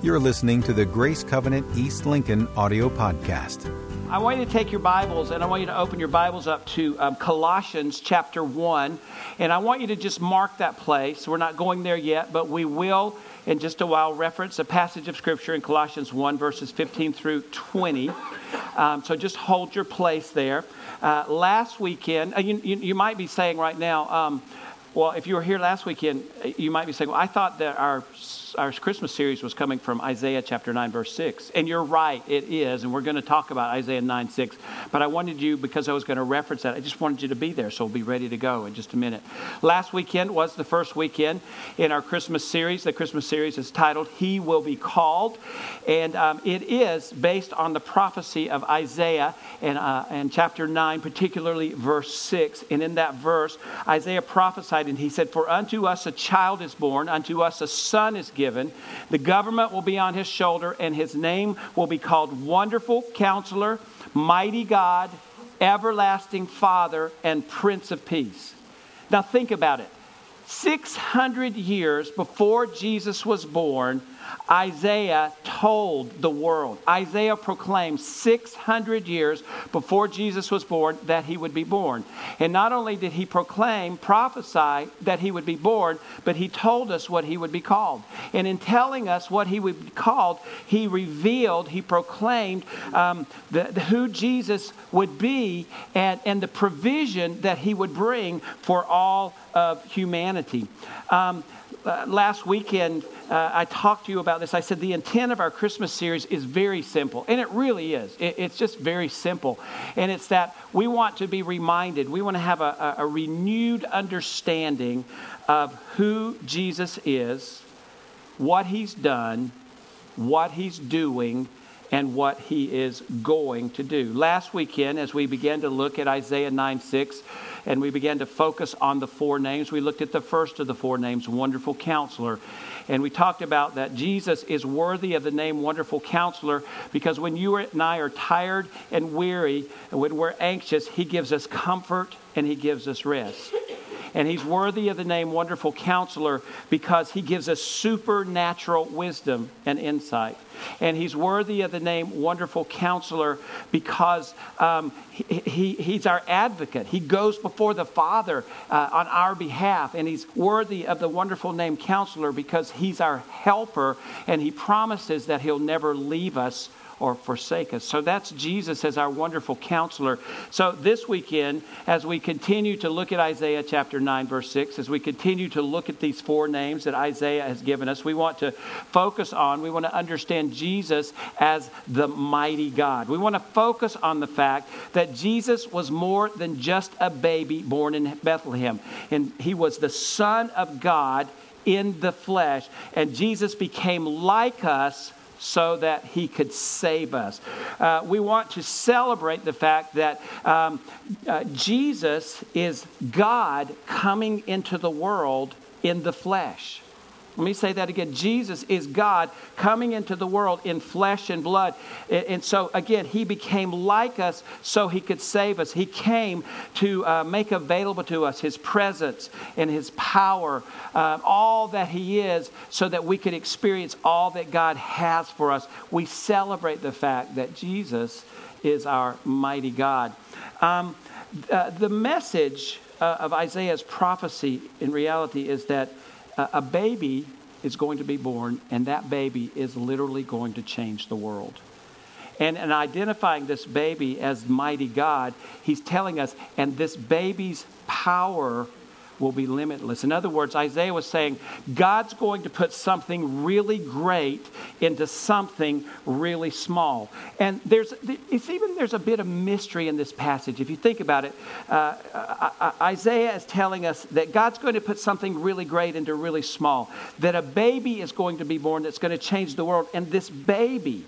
You're listening to the Grace Covenant East Lincoln audio podcast. I want you to take your Bibles and I want you to open your Bibles up to um, Colossians chapter 1. And I want you to just mark that place. We're not going there yet, but we will in just a while reference a passage of Scripture in Colossians 1, verses 15 through 20. Um, so just hold your place there. Uh, last weekend, uh, you, you, you, might be saying right now, um, well, if you were here last weekend, you might be saying, well, I thought that our our Christmas series was coming from Isaiah chapter 9, verse 6. And you're right, it is. And we're going to talk about Isaiah 9, 6. But I wanted you, because I was going to reference that, I just wanted you to be there. So we'll be ready to go in just a minute. Last weekend was the first weekend in our Christmas series. The Christmas series is titled, He Will Be Called. And um, it is based on the prophecy of Isaiah and, uh, and chapter 9, particularly verse 6. And in that verse, Isaiah prophesied and he said, For unto us a child is born, unto us a son is given. The government will be on his shoulder, and his name will be called Wonderful Counselor, Mighty God, Everlasting Father, and Prince of Peace. Now, think about it. 600 years before Jesus was born, Isaiah told the world. Isaiah proclaimed 600 years before Jesus was born that he would be born. And not only did he proclaim, prophesy that he would be born, but he told us what he would be called. And in telling us what he would be called, he revealed, he proclaimed um, the, the, who Jesus would be and, and the provision that he would bring for all of humanity. Um, uh, last weekend, uh, I talked to you about this. I said the intent of our Christmas series is very simple, and it really is. It, it's just very simple. And it's that we want to be reminded, we want to have a, a, a renewed understanding of who Jesus is, what he's done, what he's doing, and what he is going to do. Last weekend, as we began to look at Isaiah 9 6, and we began to focus on the four names, we looked at the first of the four names, Wonderful Counselor. And we talked about that Jesus is worthy of the name Wonderful Counselor because when you and I are tired and weary, and when we're anxious, He gives us comfort and He gives us rest. And he's worthy of the name Wonderful Counselor because he gives us supernatural wisdom and insight. And he's worthy of the name Wonderful Counselor because um, he, he, he's our advocate. He goes before the Father uh, on our behalf. And he's worthy of the wonderful name Counselor because he's our helper and he promises that he'll never leave us or forsake us. So that's Jesus as our wonderful counselor. So this weekend, as we continue to look at Isaiah chapter 9, verse 6, as we continue to look at these four names that Isaiah has given us, we want to focus on, we want to understand Jesus as the mighty God. We want to focus on the fact that Jesus was more than just a baby born in Bethlehem, and he was the Son of God in the flesh, and Jesus became like us so that he could save us. Uh, we want to celebrate the fact that um, uh, Jesus is God coming into the world in the flesh. Let me say that again. Jesus is God coming into the world in flesh and blood. And so, again, he became like us so he could save us. He came to uh, make available to us his presence and his power, uh, all that he is, so that we could experience all that God has for us. We celebrate the fact that Jesus is our mighty God. Um, uh, the message uh, of Isaiah's prophecy in reality is that a baby is going to be born, and that baby is literally going to change the world. And in identifying this baby as mighty God, he's telling us, and this baby's power will be limitless. In other words, Isaiah was saying, God's going to put something really great into something really small. And there's, it's even there's a bit of mystery in this passage. If you think about it, uh, uh, uh, Isaiah is telling us that God's going to put something really great into really small, that a baby is going to be born that's going to change the world. And this baby,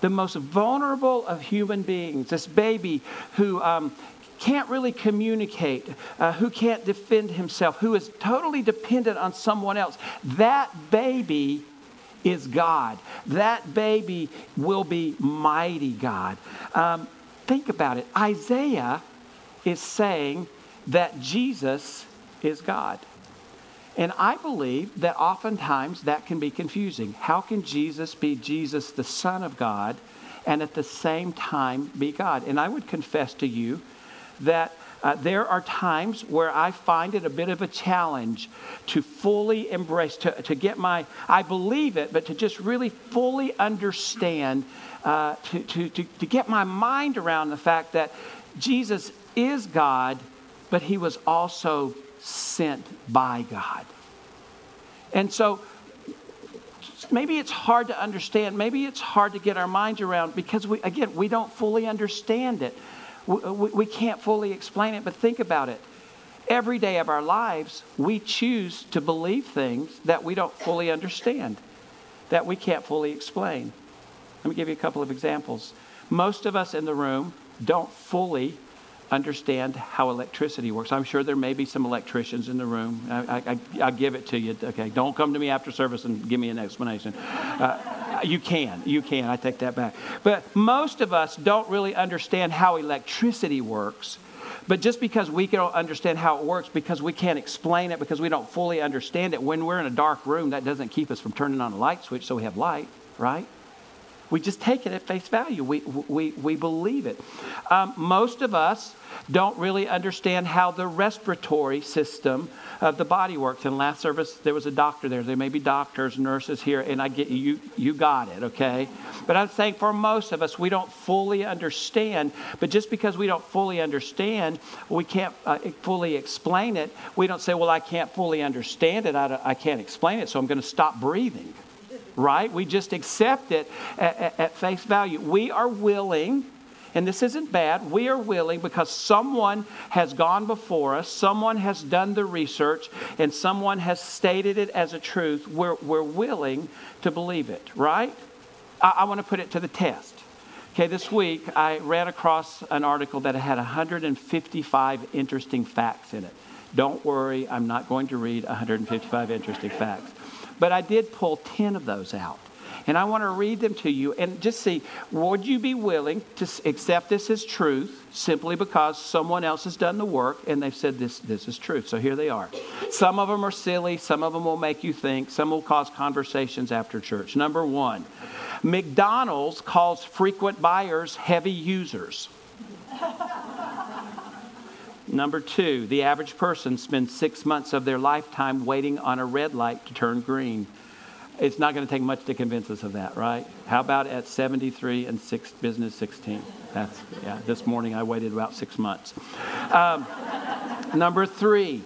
the most vulnerable of human beings, this baby who um, can't really communicate, uh, who can't defend himself, who is totally dependent on someone else, that baby is God. That baby will be mighty God. Um, think about it. Isaiah is saying that Jesus is God. And I believe that oftentimes that can be confusing. How can Jesus be Jesus, the Son of God, and at the same time be God? And I would confess to you that uh, there are times where I find it a bit of a challenge to fully embrace, to, to get my, I believe it, but to just really fully understand, uh, to, to, to, to get my mind around the fact that Jesus is God, but he was also sent by God. And so maybe it's hard to understand. Maybe it's hard to get our minds around because, we, again, we don't fully understand it. We, we, we can't fully explain it, but think about it. Every day of our lives, we choose to believe things that we don't fully understand, that we can't fully explain. Let me give you a couple of examples. Most of us in the room don't fully understand how electricity works. I'm sure there may be some electricians in the room. I, I, give it to you. Okay, don't come to me after service and give me an explanation. Uh, you can, you can. I take that back. But most of us don't really understand how electricity works. But just because we don't understand how it works, because we can't explain it, because we don't fully understand it, when we're in a dark room, that doesn't keep us from turning on a light switch so we have light, right? We just take it at face value. We, we, we believe it. Um, most of us don't really understand how the respiratory system of the body works. In last service, there was a doctor there. There may be doctors, nurses here, and I get you. You got it, okay? But I'm saying for most of us, we don't fully understand. But just because we don't fully understand, we can't uh, fully explain it. We don't say, "Well, I can't fully understand it. I, I can't explain it, so I'm going to stop breathing." Right? We just accept it at, at, at face value. We are willing and this isn't bad. We are willing because someone has gone before us, someone has done the research, and someone has stated it as a truth. We're, we're willing to believe it, right? I, I want to put it to the test. Okay, this week I ran across an article that had 155 interesting facts in it. Don't worry, I'm not going to read 155 interesting facts. But I did pull 10 of those out. And I want to read them to you and just see would you be willing to accept this as truth simply because someone else has done the work and they've said this, this is truth? So here they are. Some of them are silly, some of them will make you think, some will cause conversations after church. Number one, McDonald's calls frequent buyers heavy users. Number two, the average person spends six months of their lifetime waiting on a red light to turn green. It's not going to take much to convince us of that, right? How about at 73 and six, business 16? That's, yeah, this morning I waited about six months. Um, number three,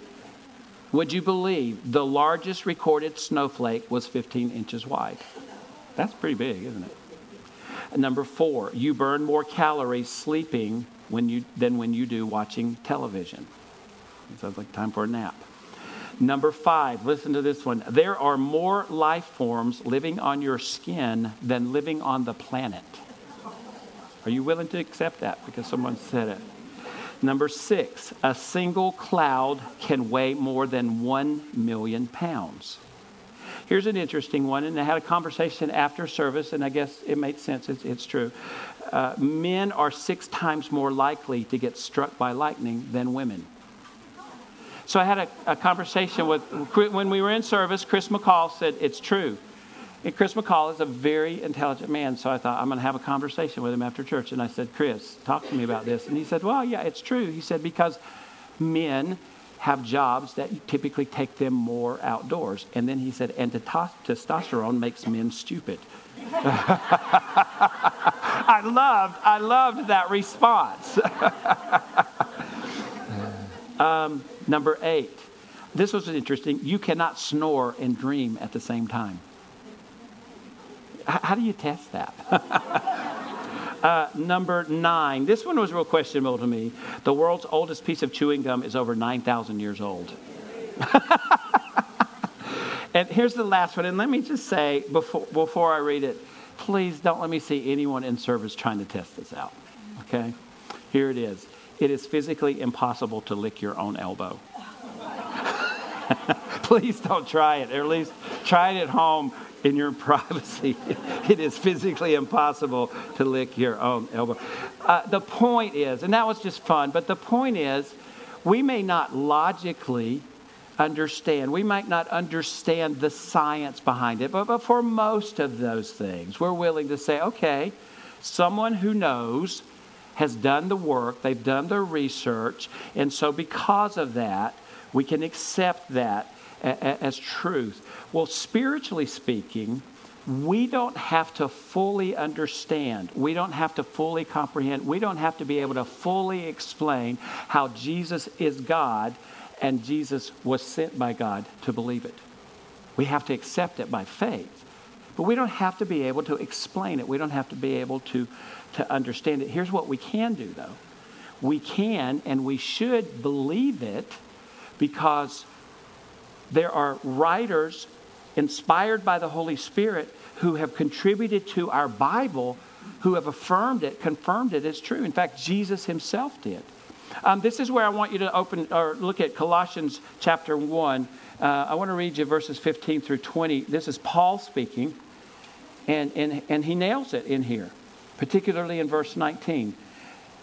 would you believe the largest recorded snowflake was 15 inches wide? That's pretty big, isn't it? Number four, you burn more calories sleeping when you, than when you do watching television. It sounds like time for a nap. Number five, listen to this one. There are more life forms living on your skin than living on the planet. Are you willing to accept that because someone said it? Number six, a single cloud can weigh more than one million pounds. Here's an interesting one, and I had a conversation after service, and I guess it made sense. It's, it's true. Uh, men are six times more likely to get struck by lightning than women. So I had a, a conversation with, when we were in service, Chris McCall said, It's true. And Chris McCall is a very intelligent man, so I thought I'm going to have a conversation with him after church. And I said, Chris, talk to me about this. And he said, Well, yeah, it's true. He said, Because men have jobs that typically take them more outdoors. And then he said, And testosterone makes men stupid. I loved, I loved that response. um, Number eight, this was interesting. You cannot snore and dream at the same time. How do you test that? uh, number nine, this one was real questionable to me. The world's oldest piece of chewing gum is over 9,000 years old. and here's the last one. And let me just say before, before I read it, please don't let me see anyone in service trying to test this out. Okay? Here it is it is physically impossible to lick your own elbow. Please don't try it, or at least try it at home in your privacy. it is physically impossible to lick your own elbow. Uh, the point is, and that was just fun, but the point is, we may not logically understand. We might not understand the science behind it, but, but for most of those things, we're willing to say, okay, someone who knows has done the work, they've done the research, and so because of that, we can accept that as truth. Well, spiritually speaking, we don't have to fully understand. We don't have to fully comprehend. We don't have to be able to fully explain how Jesus is God and Jesus was sent by God to believe it. We have to accept it by faith. But we don't have to be able to explain it. We don't have to be able to, to understand it. Here's what we can do, though we can and we should believe it because there are writers inspired by the Holy Spirit who have contributed to our Bible, who have affirmed it, confirmed it as true. In fact, Jesus himself did. Um, this is where I want you to open or look at Colossians chapter 1. Uh, I want to read you verses 15 through 20. This is Paul speaking, and, and, and he nails it in here, particularly in verse 19.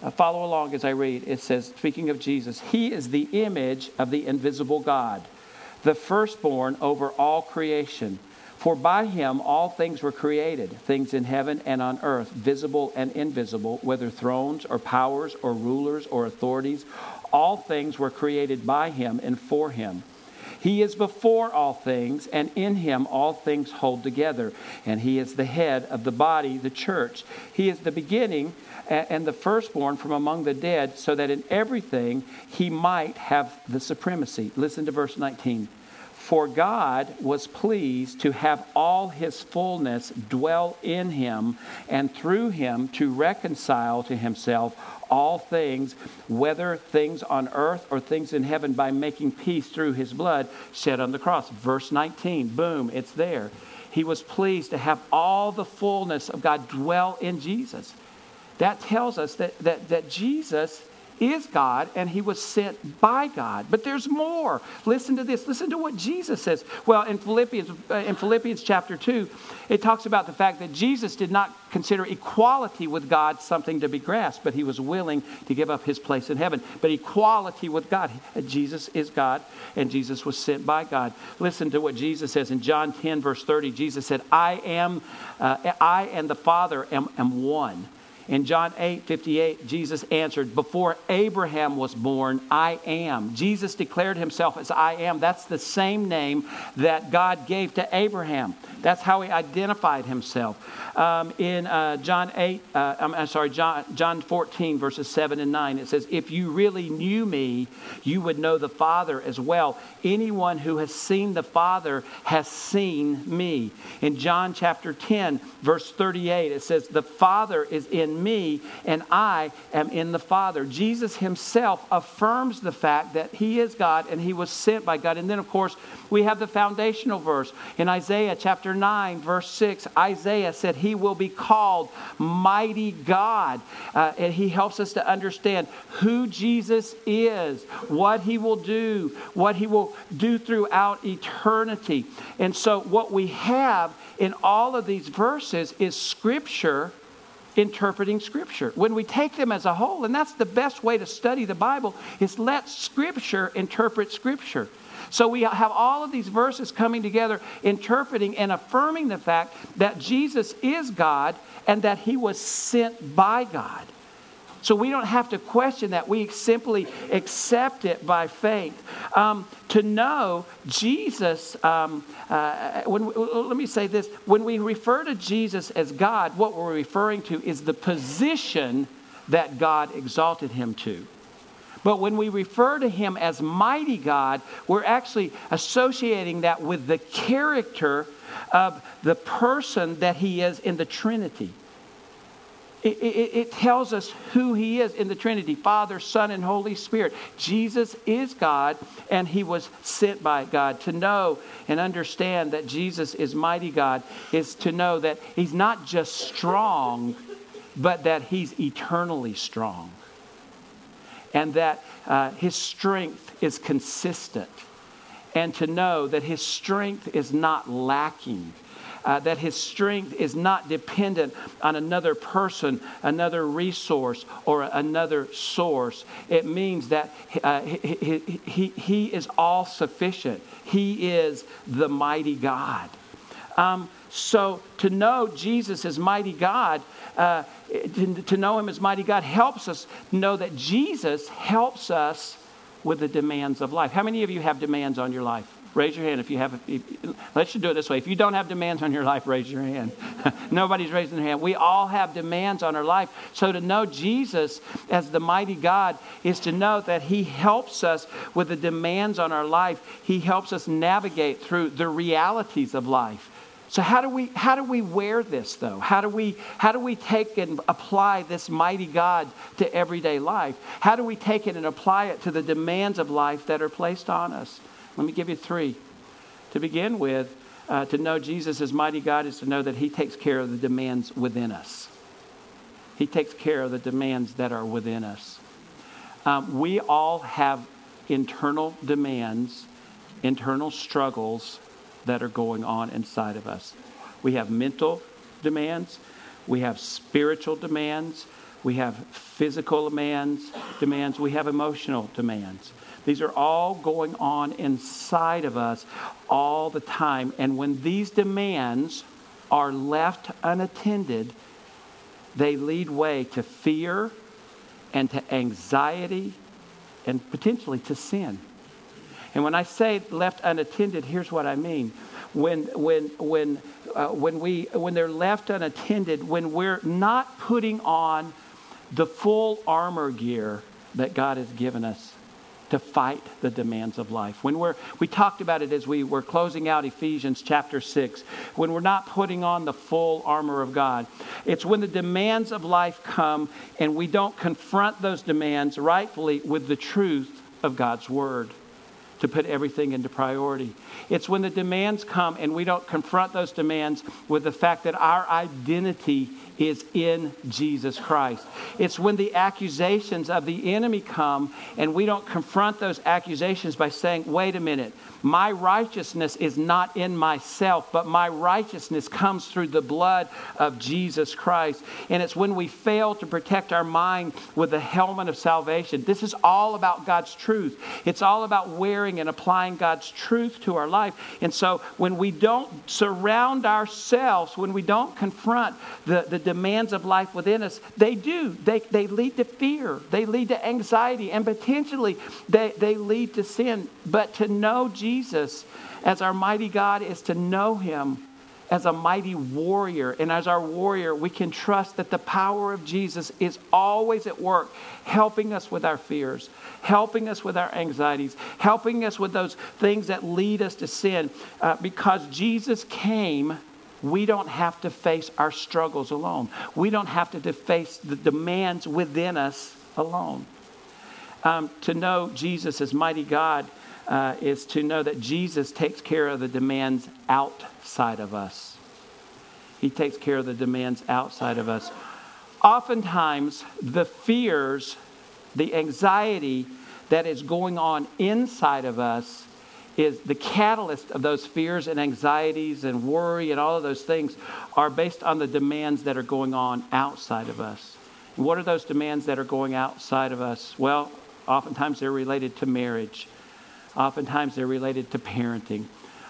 Uh, follow along as I read. It says, speaking of Jesus, He is the image of the invisible God, the firstborn over all creation. For by him all things were created, things in heaven and on earth, visible and invisible, whether thrones or powers or rulers or authorities. All things were created by him and for him. He is before all things, and in him all things hold together. And he is the head of the body, the church. He is the beginning and the firstborn from among the dead, so that in everything he might have the supremacy. Listen to verse 19. For God was pleased to have all his fullness dwell in him, and through him to reconcile to himself all things, whether things on earth or things in heaven, by making peace through his blood shed on the cross. Verse 19, boom, it's there. He was pleased to have all the fullness of God dwell in Jesus. That tells us that, that, that Jesus is God and he was sent by God. But there's more. Listen to this. Listen to what Jesus says. Well, in Philippians uh, in Philippians chapter 2, it talks about the fact that Jesus did not consider equality with God something to be grasped, but he was willing to give up his place in heaven. But equality with God, Jesus is God and Jesus was sent by God. Listen to what Jesus says in John 10 verse 30. Jesus said, "I am uh, I and the Father am, am one." In John 8 58, Jesus answered, Before Abraham was born, I am. Jesus declared himself as I am. That's the same name that God gave to Abraham. That's how he identified himself. Um, in uh, John 8, uh, I'm, I'm, sorry, John, John 14, verses 7 and 9, it says, If you really knew me, you would know the Father as well. Anyone who has seen the Father has seen me. In John chapter 10, verse 38, it says, The Father is me, and I am in the Father. Jesus himself affirms the fact that he is God and he was sent by God. And then, of course, we have the foundational verse in Isaiah chapter 9, verse 6. Isaiah said, He will be called Mighty God. Uh, and he helps us to understand who Jesus is, what he will do, what he will do throughout eternity. And so, what we have in all of these verses is Scripture interpreting Scripture. When we take them as a whole, and that's the best way to study the Bible, is let Scripture interpret Scripture. So we have all of these verses coming together, interpreting and affirming the fact that Jesus is God and that he was sent by God. So we don't have to question that. We simply accept it by faith. Um, to know Jesus, um, uh, when, let me say this when we refer to Jesus as God, what we're referring to is the position that God exalted him to. But when we refer to him as mighty God, we're actually associating that with the character of the person that he is in the Trinity. It, it, it, tells us who he is in the Trinity Father, Son, and Holy Spirit. Jesus is God, and he was sent by God. To know and understand that Jesus is mighty God is to know that he's not just strong, but that he's eternally strong and that uh, his strength is consistent, and to know that his strength is not lacking. Uh, that his strength is not dependent on another person, another resource, or another source. It means that uh, he, he, he, is all sufficient. He is the mighty God. Um, so to know Jesus as mighty God, uh, to, to know him as mighty God helps us know that Jesus helps us with the demands of life. How many of you have demands on your life? Raise your hand if you have. If, let's just do it this way. If you don't have demands on your life, raise your hand. Nobody's raising their hand. We all have demands on our life. So to know Jesus as the mighty God is to know that He helps us with the demands on our life. He helps us navigate through the realities of life. So how do we how do we wear this though? How do we how do we take and apply this mighty God to everyday life? How do we take it and apply it to the demands of life that are placed on us? Let me give you three. To begin with, uh, to know Jesus as mighty God is to know that He takes care of the demands within us. He takes care of the demands that are within us. Um, we all have internal demands, internal struggles that are going on inside of us. We have mental demands, we have spiritual demands, we have physical demands, demands, we have emotional demands. These are all going on inside of us all the time. And when these demands are left unattended, they lead way to fear and to anxiety and potentially to sin. And when I say left unattended, here's what I mean. When, when, when, uh, when, we, when they're left unattended, when we're not putting on the full armor gear that God has given us to fight the demands of life. When we're, we talked about it as we were closing out Ephesians chapter 6, when we're not putting on the full armor of God. It's when the demands of life come and we don't confront those demands rightfully with the truth of God's word to put everything into priority. It's when the demands come and we don't confront those demands with the fact that our identity is in Jesus Christ. It's when the accusations of the enemy come and we don't confront those accusations by saying, wait a minute, my righteousness is not in myself, but my righteousness comes through the blood of Jesus Christ. And it's when we fail to protect our mind with the helmet of salvation. This is all about God's truth. It's all about wearing and applying God's truth to our life. And so when we don't surround ourselves, when we don't confront the, the demands of life within us, they do. They, they lead to fear, they lead to anxiety, and potentially they, they lead to sin. But to know Jesus, as our mighty God is to know him as a mighty warrior. And as our warrior, we can trust that the power of Jesus is always at work, helping us with our fears, helping us with our anxieties, helping us with those things that lead us to sin. Uh, because Jesus came, we don't have to face our struggles alone. We don't have to face the demands within us alone. Um, to know Jesus as mighty God uh, is to know that Jesus takes care of the demands outside of us. He takes care of the demands outside of us. Oftentimes, the fears, the anxiety that is going on inside of us is the catalyst of those fears and anxieties and worry and all of those things are based on the demands that are going on outside of us. And what are those demands that are going outside of us? Well, oftentimes they're related to marriage. Oftentimes they're related to parenting.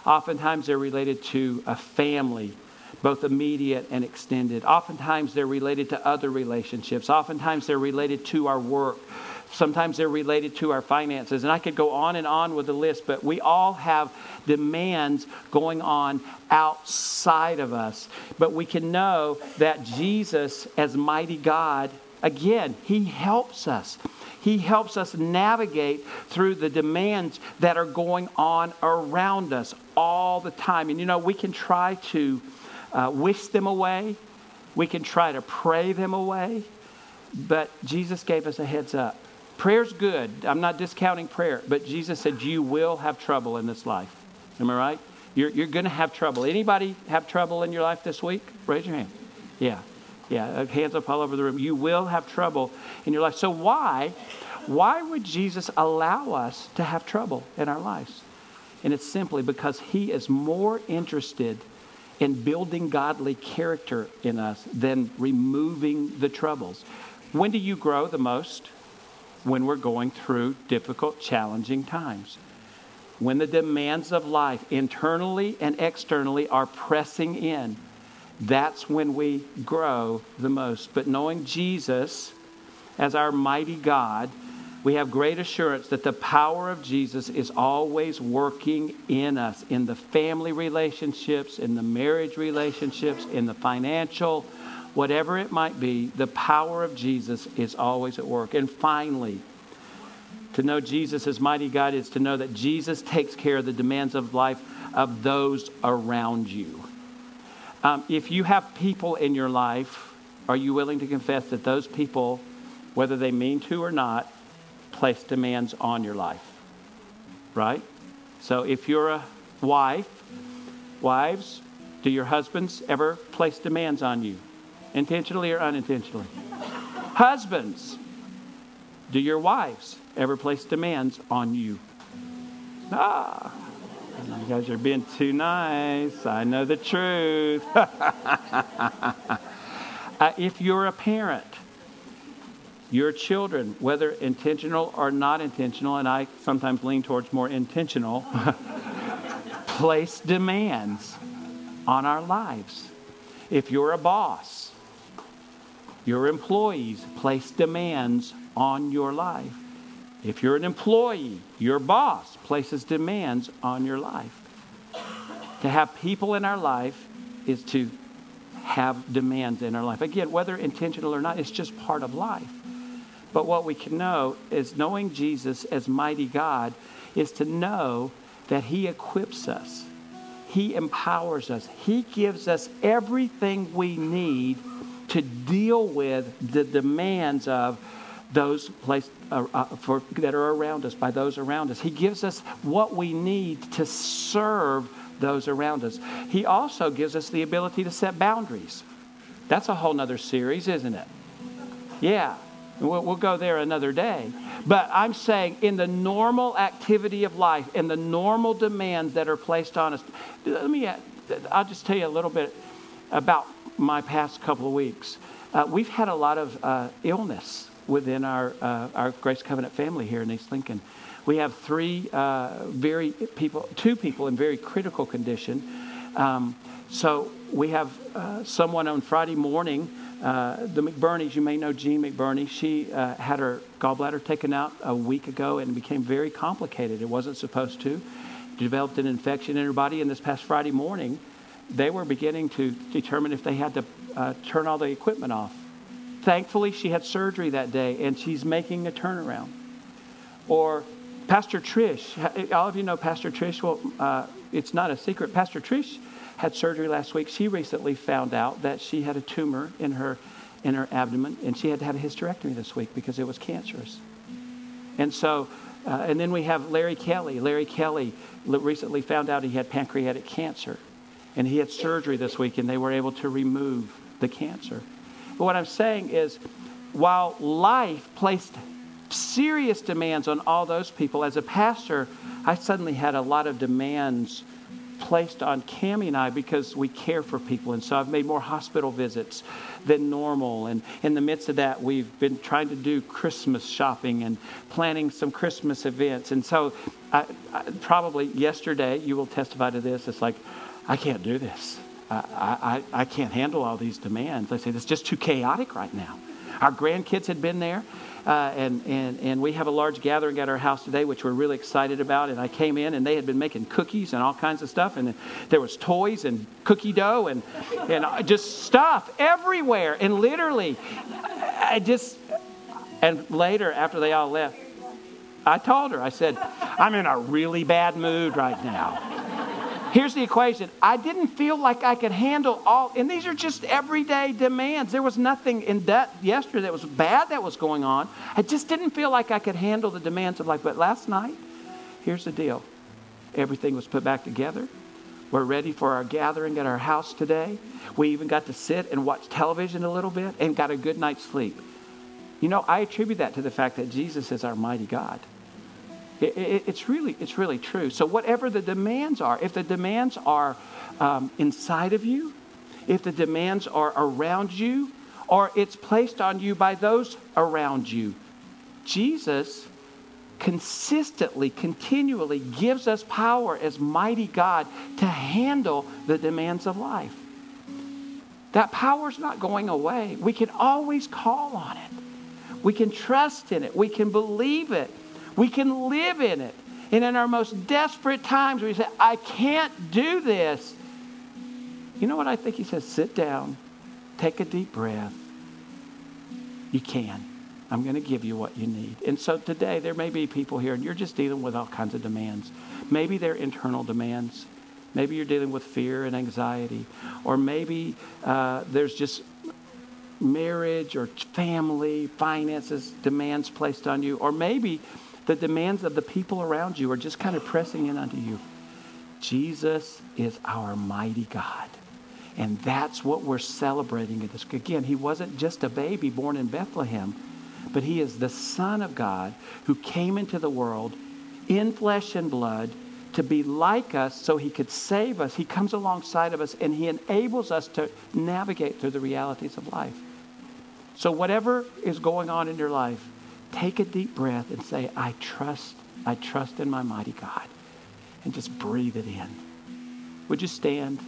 Oftentimes they're related to a family, both immediate and extended. Oftentimes they're related to other relationships. Oftentimes they're related to our work. Sometimes they're related to our finances. And I could go on and on with the list, but we all have demands going on outside of us. But we can know that Jesus, as mighty God, again, He helps us. He helps us navigate through the demands that are going on around us all the time. And you know, we can try to uh, wish them away, we can try to pray them away, but Jesus gave us a heads up. Prayer's good. I'm not discounting prayer, but Jesus said you will have trouble in this life. Am I right? You're, you're going to have trouble. Anybody have trouble in your life this week? Raise your hand. Yeah. Yeah, uh, hands up all over the room. You will have trouble in your life. So why, why would Jesus allow us to have trouble in our lives? And it's simply because he is more interested in building godly character in us than removing the troubles. When do you grow the most? When we're going through difficult, challenging times. When the demands of life, internally and externally, are pressing in, that's when we grow the most. But knowing Jesus as our mighty God, we have great assurance that the power of Jesus is always working in us, in the family relationships, in the marriage relationships, in the financial, whatever it might be, the power of Jesus is always at work. And finally, to know Jesus as mighty God is to know that Jesus takes care of the demands of life of those around you. Um, if you have people in your life, are you willing to confess that those people, whether they mean to or not, place demands on your life? Right? So if you're a wife, wives, do your husbands ever place demands on you? Intentionally or unintentionally? Husbands, do your wives ever place demands on you? Ah, you guys are being too nice. I know the truth. uh, if you're a parent, your children, whether intentional or not intentional, and I sometimes lean towards more intentional, place demands on our lives. If you're a boss, your employees place demands on your life. If you're an employee, your boss places demands on your life. To have people in our life is to have demands in our life. Again, whether intentional or not, it's just part of life. But what we can know is knowing Jesus as mighty God is to know that He equips us, He empowers us, He gives us everything we need to deal with the demands of those placed uh, uh, for, that are around us by those around us. He gives us what we need to serve those around us. He also gives us the ability to set boundaries. That's a whole nother series, isn't it? Yeah. We'll, we'll go there another day. But I'm saying, in the normal activity of life, in the normal demands that are placed on us, let me, I'll just tell you a little bit about my past couple of weeks. Uh, we've had a lot of uh, illness within our, uh, our Grace Covenant family here in East Lincoln. We have three uh, very people, two people in very critical condition. Um, so we have uh, someone on Friday morning, uh, the McBurneys, you may know Jean McBurney. She had her gallbladder taken out a week ago and became very complicated. It wasn't supposed to. Developed an infection in her body, and this past Friday morning, they were beginning to determine if they had to uh, turn all the equipment off Thankfully, she had surgery that day and she's making a turnaround. Or Pastor Trish, all of you know Pastor Trish. Well, uh, it's not a secret. Pastor Trish had surgery last week. She recently found out that she had a tumor in her in her abdomen, and she had to have a hysterectomy this week because it was cancerous. And so, uh, and then we have Larry Kelly. Larry Kelly recently found out he had pancreatic cancer, and he had surgery this week, and they were able to remove the cancer. But what I'm saying is, while life placed serious demands on all those people, as a pastor, I suddenly had a lot of demands placed on Cami and I because we care for people. And so I've made more hospital visits than normal. And in the midst of that, we've been trying to do Christmas shopping and planning some Christmas events. And so I, I, probably yesterday, you will testify to this. It's like, I can't do this. I, I, I can't handle all these demands. I said, it's just too chaotic right now. Our grandkids had been there, uh, and, and, and we have a large gathering at our house today, which we're really excited about. And I came in, and they had been making cookies and all kinds of stuff, and there was toys and cookie dough and, and just stuff everywhere. And literally, I just, and later, after they all left, I told her, I said, I'm in a really bad mood right now. Here's the equation. I didn't feel like I could handle all, and these are just everyday demands. There was nothing in that yesterday that was bad that was going on. I just didn't feel like I could handle the demands of life. But last night, here's the deal everything was put back together. We're ready for our gathering at our house today. We even got to sit and watch television a little bit and got a good night's sleep. You know, I attribute that to the fact that Jesus is our mighty God. It, it, it's really it's really true. So whatever the demands are, if the demands are um, inside of you, if the demands are around you, or it's placed on you by those around you, Jesus consistently, continually gives us power as mighty God to handle the demands of life. That power's not going away. We can always call on it. We can trust in it. We can believe it. We can live in it. And in our most desperate times, we say, I can't do this. You know what I think he says? Sit down, take a deep breath. You can. I'm going to give you what you need. And so today, there may be people here, and you're just dealing with all kinds of demands. Maybe they're internal demands. Maybe you're dealing with fear and anxiety. Or maybe uh, there's just marriage or family, finances, demands placed on you. Or maybe the demands of the people around you are just kind of pressing in onto you. Jesus is our mighty God. And that's what we're celebrating at this. Again, he wasn't just a baby born in Bethlehem but he is the Son of God who came into the world in flesh and blood to be like us so he could save us. He comes alongside of us and he enables us to navigate through the realities of life. So, whatever is going on in your life, take a deep breath and say, I trust, I trust in my mighty God. And just breathe it in. Would you stand?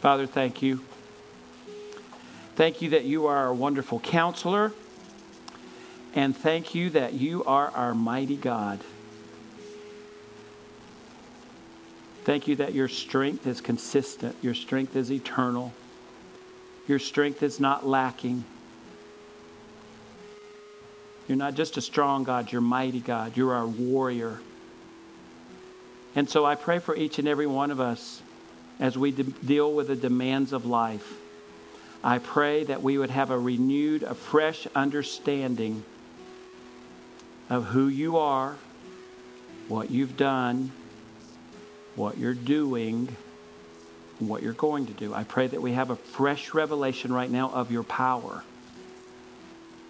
Father, thank you. Thank you that you are a wonderful counselor. And thank you that you are our mighty God. Thank you that your strength is consistent, your strength is eternal, your strength is not lacking. You're not just a strong God, you're mighty God, you're our warrior. And so I pray for each and every one of us as we de- deal with the demands of life. I pray that we would have a renewed, a fresh understanding of who you are, what you've done, what you're doing, what you're going to do. I pray that we have a fresh revelation right now of your power,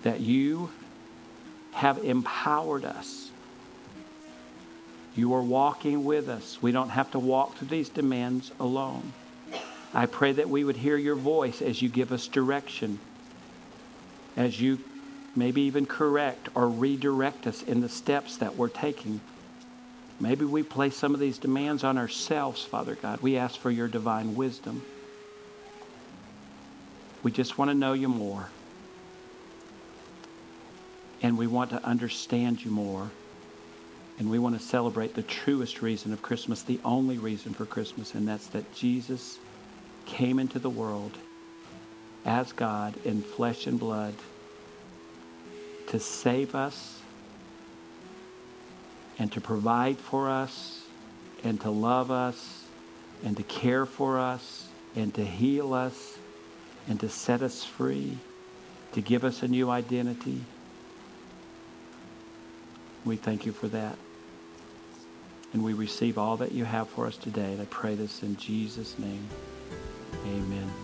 that you have empowered us you are walking with us. We don't have to walk through these demands alone. I pray that we would hear your voice as you give us direction, as you maybe even correct or redirect us in the steps that we're taking. Maybe we place some of these demands on ourselves, Father God. We ask for your divine wisdom. We just want to know you more. And we want to understand you more. And we want to celebrate the truest reason of Christmas, the only reason for Christmas, and that's that Jesus came into the world as God in flesh and blood to save us and to provide for us and to love us and to care for us and to heal us and to set us free, to give us a new identity. We thank you for that. And we receive all that you have for us today. And I pray this in Jesus' name. Amen.